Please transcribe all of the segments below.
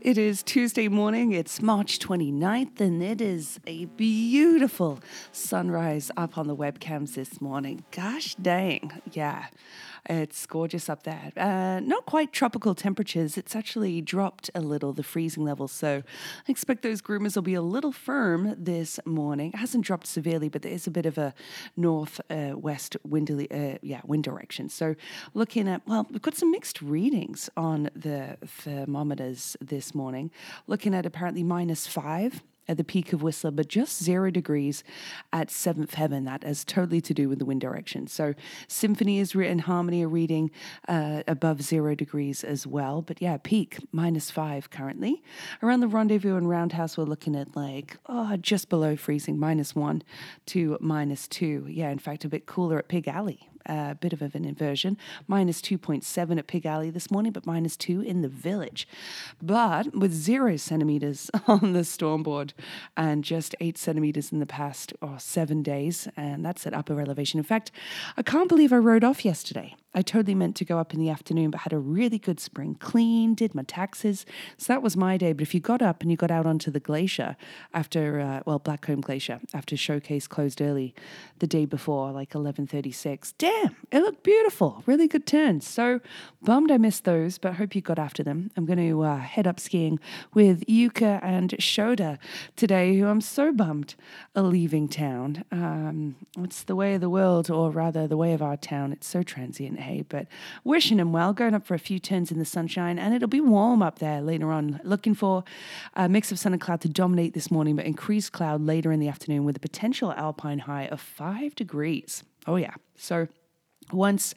It is Tuesday morning. It's March 29th, and it is a beautiful sunrise up on the webcams this morning. Gosh dang. Yeah. It's gorgeous up there. Uh, not quite tropical temperatures. It's actually dropped a little, the freezing level. So I expect those groomers will be a little firm this morning. It hasn't dropped severely, but there is a bit of a north uh, west uh, yeah, wind direction. So looking at, well, we've got some mixed readings on the thermometers this morning. Looking at apparently minus five at the peak of Whistler, but just zero degrees at seventh heaven. That has totally to do with the wind direction. So symphony is and harmony are reading uh, above zero degrees as well. But yeah, peak minus five currently. Around the rendezvous and roundhouse, we're looking at like oh, just below freezing, minus one to minus two. Yeah, in fact, a bit cooler at Pig Alley a bit of an inversion. Minus 2.7 at Pig Alley this morning, but minus 2 in the village. But with zero centimeters on the storm board and just 8 centimeters in the past oh, seven days, and that's at upper elevation. In fact, I can't believe I rode off yesterday. I totally meant to go up in the afternoon, but had a really good spring clean, did my taxes. So that was my day. But if you got up and you got out onto the glacier after, uh, well, Blackcomb Glacier, after Showcase closed early the day before, like 11.36, damn, it looked beautiful. Really good turns. So bummed I missed those, but hope you got after them. I'm going to uh, head up skiing with Yuka and Shoda today, who I'm so bummed are leaving town. Um, it's the way of the world, or rather the way of our town. It's so transient but wishing him well, going up for a few turns in the sunshine, and it'll be warm up there later on. Looking for a mix of sun and cloud to dominate this morning, but increased cloud later in the afternoon with a potential alpine high of five degrees. Oh, yeah. So, once,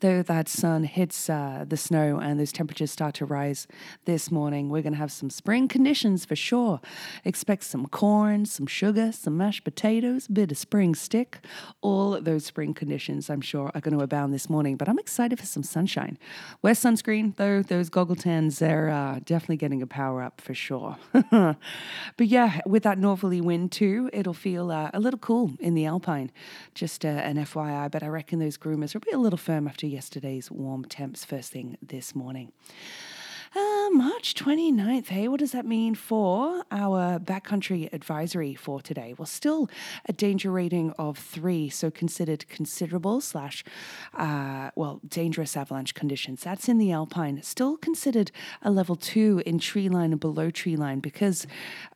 though, that sun hits uh, the snow and those temperatures start to rise this morning, we're going to have some spring conditions for sure. Expect some corn, some sugar, some mashed potatoes, a bit of spring stick. All those spring conditions, I'm sure, are going to abound this morning. But I'm excited for some sunshine. Wear sunscreen, though, those goggle tans, they're uh, definitely getting a power up for sure. but yeah, with that northerly wind too, it'll feel uh, a little cool in the alpine. Just uh, an FYI, but I reckon those groomers It'll be a little firm after yesterday's warm temps first thing this morning. Uh, March 29th. Hey, what does that mean for our backcountry advisory for today? Well, still a danger rating of three, so considered considerable slash, uh, well, dangerous avalanche conditions. That's in the Alpine. Still considered a level two in tree line and below tree line because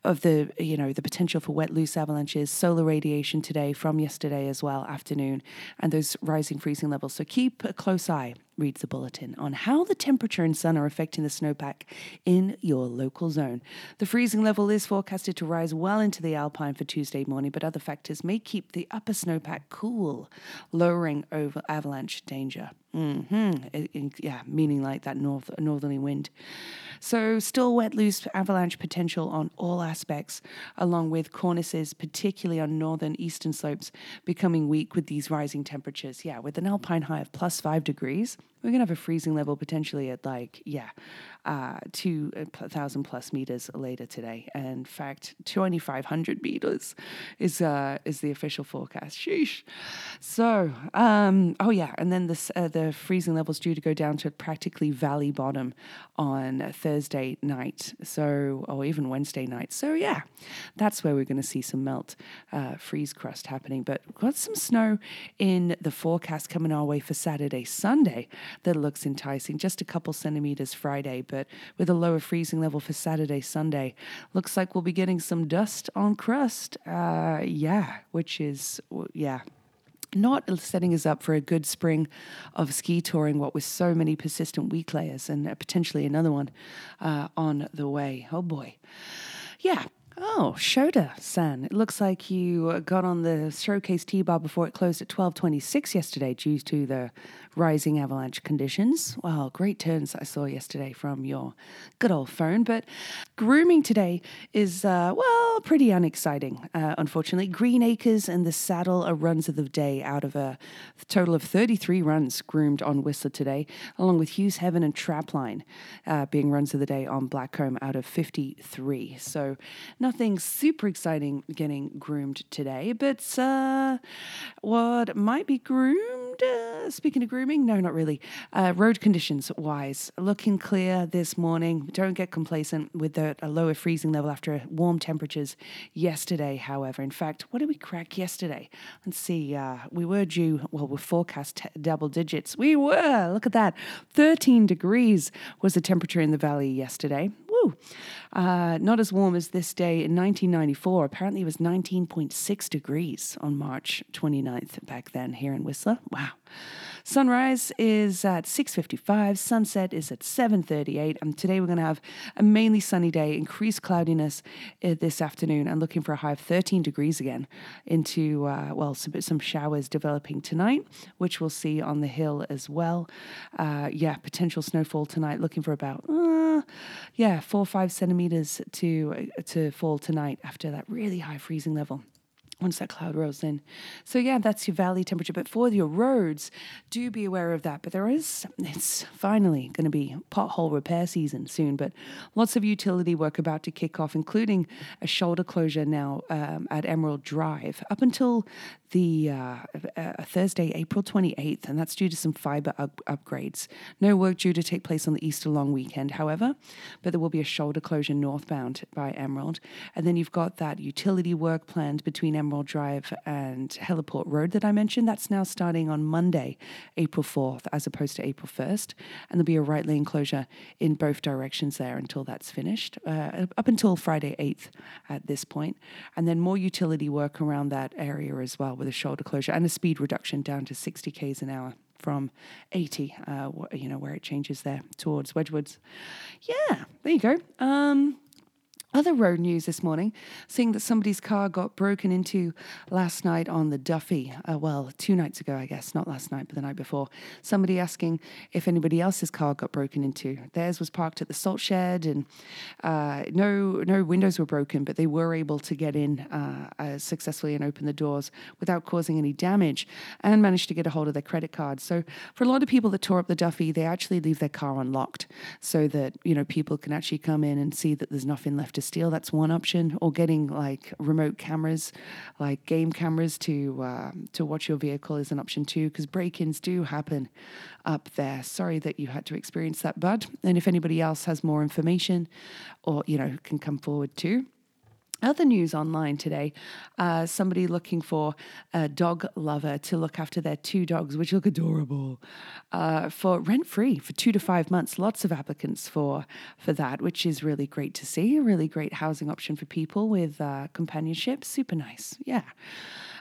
of the, you know, the potential for wet, loose avalanches, solar radiation today from yesterday as well, afternoon, and those rising freezing levels. So keep a close eye reads the bulletin on how the temperature and sun are affecting the snowpack in your local zone. The freezing level is forecasted to rise well into the alpine for Tuesday morning, but other factors may keep the upper snowpack cool, lowering over avalanche danger. Mm-hmm. yeah, meaning like that north northerly wind. So still wet, loose avalanche potential on all aspects, along with cornices, particularly on northern eastern slopes, becoming weak with these rising temperatures. Yeah, with an alpine high of plus five degrees, we're gonna have a freezing level potentially at like yeah, uh, two thousand plus meters later today. And in fact, twenty five hundred meters is uh, is the official forecast. Sheesh. So um, oh yeah, and then this uh, the freezing levels due to go down to practically valley bottom on Thursday night. So or even Wednesday night. So yeah, that's where we're going to see some melt, uh, freeze crust happening. But got some snow in the forecast coming our way for Saturday, Sunday that looks enticing. Just a couple centimeters Friday, but with a lower freezing level for Saturday, Sunday. Looks like we'll be getting some dust on crust. Uh, yeah, which is, yeah, not setting us up for a good spring of ski touring, what with so many persistent weak layers and potentially another one uh, on the way. Oh boy. Yeah, Oh, Shoda San. It looks like you got on the showcase T bar before it closed at 1226 yesterday due to the rising avalanche conditions. Wow, great turns I saw yesterday from your good old phone. But grooming today is, uh, well, pretty unexciting, uh, unfortunately. Green Acres and the Saddle are runs of the day out of a total of 33 runs groomed on Whistler today, along with Hugh's Heaven and Trapline uh, being runs of the day on Blackcomb out of 53. So nothing super exciting getting groomed today, but uh, what might be groomed, uh, speaking of grooming, no, not really. Uh, road conditions wise, looking clear this morning. Don't get complacent with the a lower freezing level after warm temperatures yesterday, however. In fact, what did we crack yesterday? Let's see. Uh, we were due, well, we're forecast t- double digits. We were, look at that. 13 degrees was the temperature in the valley yesterday. Uh, not as warm as this day in 1994. Apparently, it was 19.6 degrees on March 29th back then here in Whistler. Wow. Sunrise is at 6:55, sunset is at 7:38, and today we're going to have a mainly sunny day, increased cloudiness uh, this afternoon, and looking for a high of 13 degrees again. Into uh, well, some, some showers developing tonight, which we'll see on the hill as well. Uh, yeah, potential snowfall tonight. Looking for about uh, yeah four or five centimeters to uh, to fall tonight after that really high freezing level once that cloud rolls in. So yeah, that's your valley temperature. But for your roads, do be aware of that. But there is, it's finally going to be pothole repair season soon. But lots of utility work about to kick off, including a shoulder closure now um, at Emerald Drive up until the uh, uh, Thursday, April 28th, and that's due to some fiber up- upgrades. No work due to take place on the Easter long weekend, however, but there will be a shoulder closure northbound by Emerald. And then you've got that utility work planned between Emerald Drive and Heliport Road that I mentioned. That's now starting on Monday, April 4th, as opposed to April 1st. And there'll be a right lane closure in both directions there until that's finished, uh, up until Friday 8th at this point. And then more utility work around that area as well with a shoulder closure and a speed reduction down to 60 k's an hour from 80, uh, you know, where it changes there towards Wedgwoods. Yeah, there you go. Um, other road news this morning, seeing that somebody's car got broken into last night on the Duffey. Uh, well, two nights ago, I guess, not last night, but the night before. Somebody asking if anybody else's car got broken into. Theirs was parked at the salt shed, and uh, no no windows were broken, but they were able to get in uh, successfully and open the doors without causing any damage, and managed to get a hold of their credit card. So for a lot of people that tore up the Duffey, they actually leave their car unlocked so that you know people can actually come in and see that there's nothing left to steal. That's one option, or getting like remote cameras, like game cameras to uh, to watch your vehicle is an option too, because break-ins do happen up there. Sorry that you had to experience that, bud. And if anybody else has more information, or you know, can come forward too. Other news online today uh, somebody looking for a dog lover to look after their two dogs, which look adorable, uh, for rent free for two to five months. Lots of applicants for, for that, which is really great to see. A really great housing option for people with uh, companionship. Super nice. Yeah.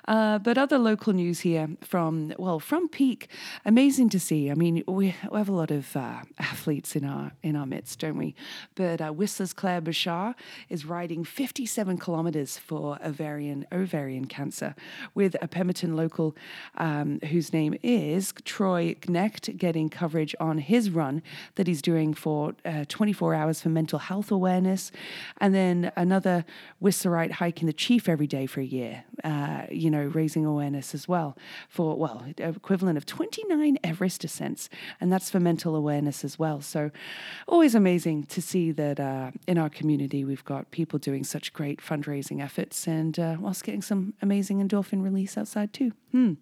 Uh, but other local news here from, well, from Pique, amazing to see. I mean, we, we have a lot of uh, athletes in our in our midst, don't we? But uh, Whistler's Claire Bashar is riding 57 kilometres for ovarian ovarian cancer with a Pemberton local um, whose name is Troy Knecht getting coverage on his run that he's doing for uh, 24 hours for mental health awareness. And then another Whistlerite hiking the Chief every day for a year. Uh, you know, raising awareness as well for, well, equivalent of 29 Everest ascents, and that's for mental awareness as well. So, always amazing to see that uh, in our community we've got people doing such great fundraising efforts and uh, whilst getting some amazing endorphin release outside too. Hmm.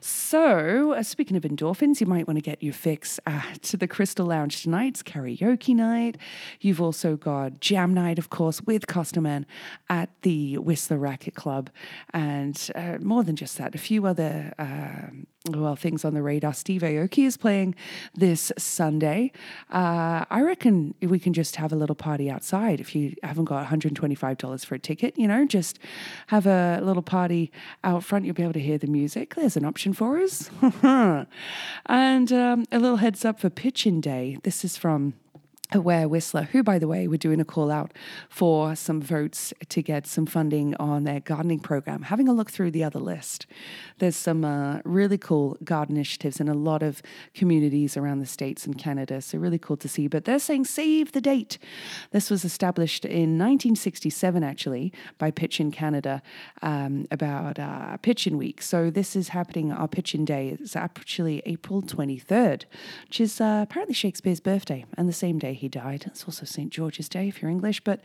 So, uh, speaking of endorphins, you might want to get your fix at the Crystal Lounge tonight. It's karaoke night. You've also got jam night, of course, with Costerman at the Whistler Racquet Club. And uh, more than just that, a few other uh, well things on the radar. Steve Aoki is playing this Sunday. Uh, I reckon we can just have a little party outside if you haven't got $125 for a ticket. You know, just have a little party out front. You'll be able to hear the music. There's an option for us. and um, a little heads up for Pitch-In Day. This is from Aware Whistler, who, by the way, were doing a call out for some votes to get some funding on their gardening program. Having a look through the other list, there's some uh, really cool garden initiatives in a lot of communities around the States and Canada. So, really cool to see. But they're saying save the date. This was established in 1967, actually, by Pitch-In Canada um, about uh, Pitch-In Week. So, this is happening, our Pitch-In Day is actually April 23rd, which is uh, apparently Shakespeare's birthday and the same day he died. It's also St. George's Day if you're English, but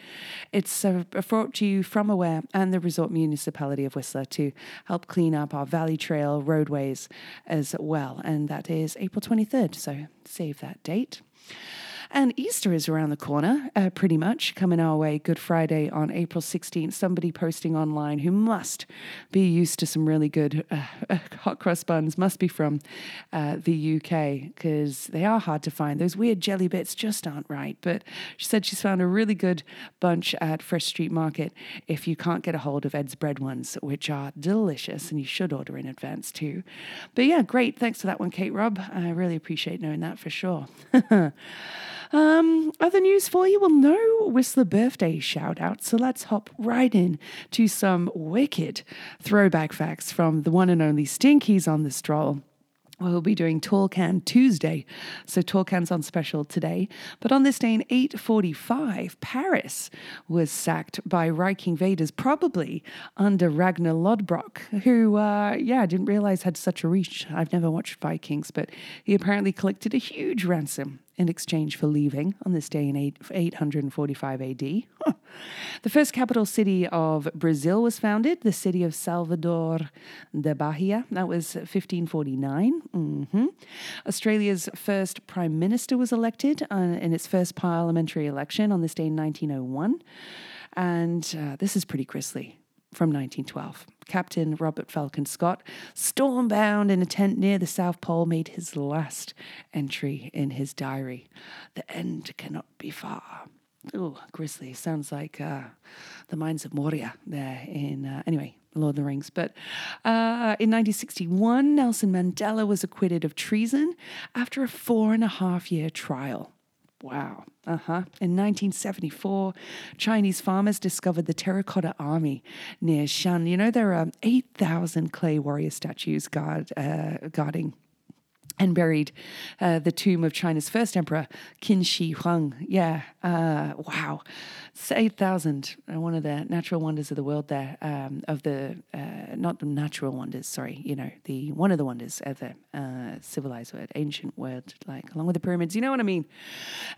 it's uh, brought to you from Aware and the Resort Municipality of Whistler to help clean up our Valley Trail roadways as well. And that is April 23rd, so save that date. And Easter is around the corner, uh, pretty much coming our way. Good Friday on April 16th. Somebody posting online who must be used to some really good uh, uh, hot cross buns must be from uh, the UK because they are hard to find. Those weird jelly bits just aren't right. But she said she's found a really good bunch at Fresh Street Market if you can't get a hold of Ed's bread ones, which are delicious and you should order in advance too. But yeah, great. Thanks for that one, Kate Rob. I really appreciate knowing that for sure. Um, other news for you? Well, no Whistler birthday shout out, so let's hop right in to some wicked throwback facts from the one and only Stinkies on the stroll. We'll be doing Tall Can Tuesday, so Tall Can's on special today. But on this day in 845, Paris was sacked by Reich invaders, probably under Ragnar Lodbrok, who, uh, yeah, I didn't realize had such a reach. I've never watched Vikings, but he apparently collected a huge ransom in exchange for leaving on this day in 845 AD. the first capital city of Brazil was founded, the city of Salvador da Bahia. That was 1549. Mm-hmm. Australia's first prime minister was elected uh, in its first parliamentary election on this day in 1901. And uh, this is pretty grisly from 1912. Captain Robert Falcon Scott, stormbound in a tent near the South Pole, made his last entry in his diary. The end cannot be far. Oh, grisly. Sounds like uh, the Mines of Moria there in, uh, anyway, Lord of the Rings. But uh, in 1961, Nelson Mandela was acquitted of treason after a four and a half year trial. Wow. Uh huh. In 1974, Chinese farmers discovered the Terracotta Army near Xi'an. You know, there are 8,000 clay warrior statues guard, uh, guarding and buried uh, the tomb of China's first emperor, Qin Shi Huang. Yeah, uh, wow. It's 8,000, uh, one of the natural wonders of the world there, um, of the, uh, not the natural wonders, sorry, you know, the one of the wonders of the uh, civilized world, ancient world, like along with the pyramids, you know what I mean?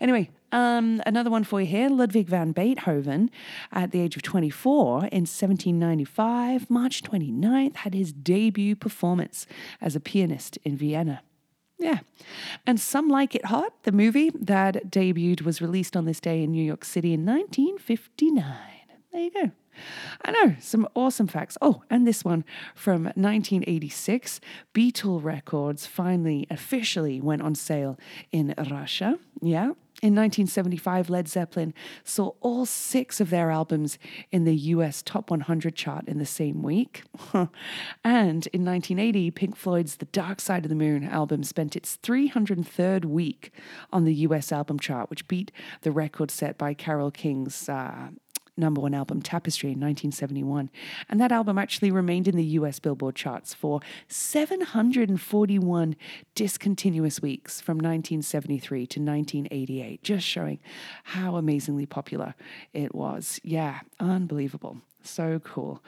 Anyway, um, another one for you here Ludwig van Beethoven, at the age of 24 in 1795, March 29th, had his debut performance as a pianist in Vienna. Yeah. And Some Like It Hot, the movie that debuted, was released on this day in New York City in 1959. There you go. I know, some awesome facts. Oh, and this one from 1986 Beatle Records finally officially went on sale in Russia. Yeah. In 1975, Led Zeppelin saw all six of their albums in the US Top 100 chart in the same week. and in 1980, Pink Floyd's The Dark Side of the Moon album spent its 303rd week on the US album chart, which beat the record set by Carole King's uh, number one album, Tapestry, in 1971. And that album actually remained in the US Billboard charts for 741 discontinuous weeks from 1973 to 1988, just showing how amazingly popular it was. Yeah, unbelievable. So cool.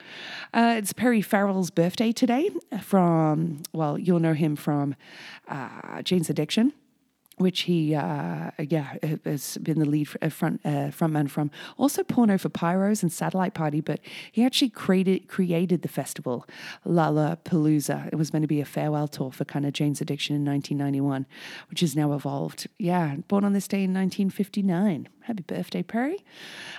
Uh, it's Perry Farrell's birthday today from, well, you'll know him from uh, Jane's Addiction which he, uh, yeah, has been the lead uh, front uh, frontman from. Also, Porno for Pyros and Satellite Party, but he actually created created the festival Lollapalooza. It was meant to be a farewell tour for kind of Jane's Addiction in 1991, which has now evolved. Yeah, born on this day in 1959. Happy birthday, Perry.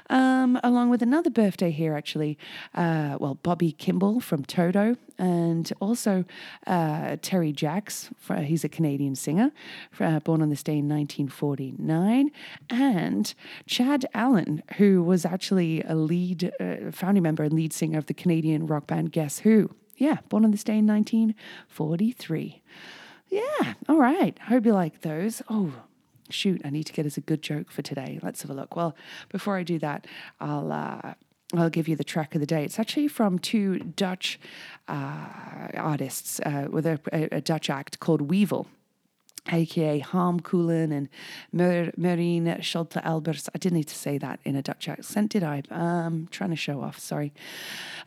Um, along with another birthday here, actually. Uh, well, Bobby Kimball from Toto, and also uh, Terry Jacks. He's a Canadian singer, uh, born on this day in 1949. And Chad Allen, who was actually a lead uh, founding member and lead singer of the Canadian rock band Guess Who. Yeah, born on this day in 1943. Yeah, all right. Hope you like those. Oh, shoot, I need to get us a good joke for today. Let's have a look. Well, before I do that, I'll. Uh, I'll give you the track of the day. It's actually from two Dutch uh, artists uh, with a, a, Dutch act called Weevil aka Harm Koelen and Mer- Marine Schulte Elbers. I didn't need to say that in a Dutch accent, did I? Um, trying to show off, sorry.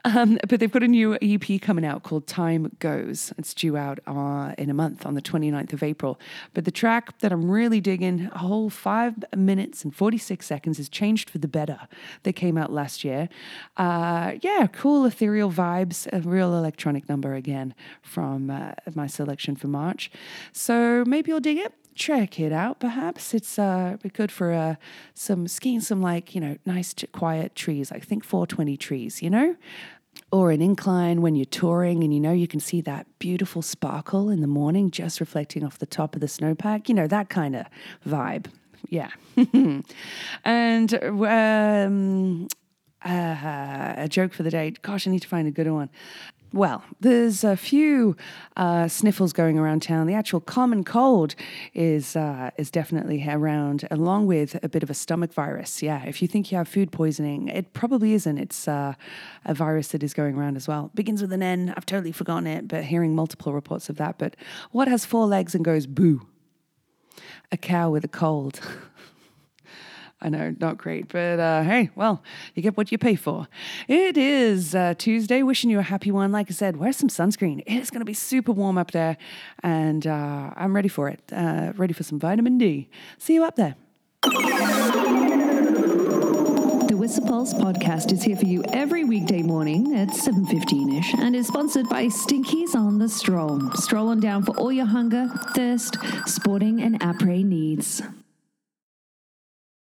Um, but they've got a new EP coming out called Time Goes. It's due out uh, in a month on the 29th of April. But the track that I'm really digging, a whole five minutes and 46 seconds, is Changed for the Better. That came out last year. Uh, yeah, cool ethereal vibes, a real electronic number again from uh, my selection for March. So maybe you'll dig it check it out. Perhaps it's uh, good for uh, some skiing, some like you know nice quiet trees. I think 420 trees, you know, or an incline when you're touring and you know you can see that beautiful sparkle in the morning just reflecting off the top of the snowpack. You know that kind of vibe. Yeah, and um, uh, a joke for the day. Gosh, I need to find a good one. Well, there's a few uh, sniffles going around town. The actual common cold is uh, is definitely around, along with a bit of a stomach virus. Yeah, if you think you have food poisoning, it probably isn't. It's uh, a virus that is going around as well. Begins with an N. I've totally forgotten it, but hearing multiple reports of that. But what has four legs and goes boo? A cow with a cold. I know, not great, but uh, hey, well, you get what you pay for. It is uh, Tuesday. Wishing you a happy one. Like I said, wear some sunscreen. It is going to be super warm up there, and uh, I'm ready for it. Uh, ready for some vitamin D. See you up there. The Whistler Pulse podcast is here for you every weekday morning at 7.15ish and is sponsored by Stinkies on the Stroll. Stroll on down for all your hunger, thirst, sporting and après needs.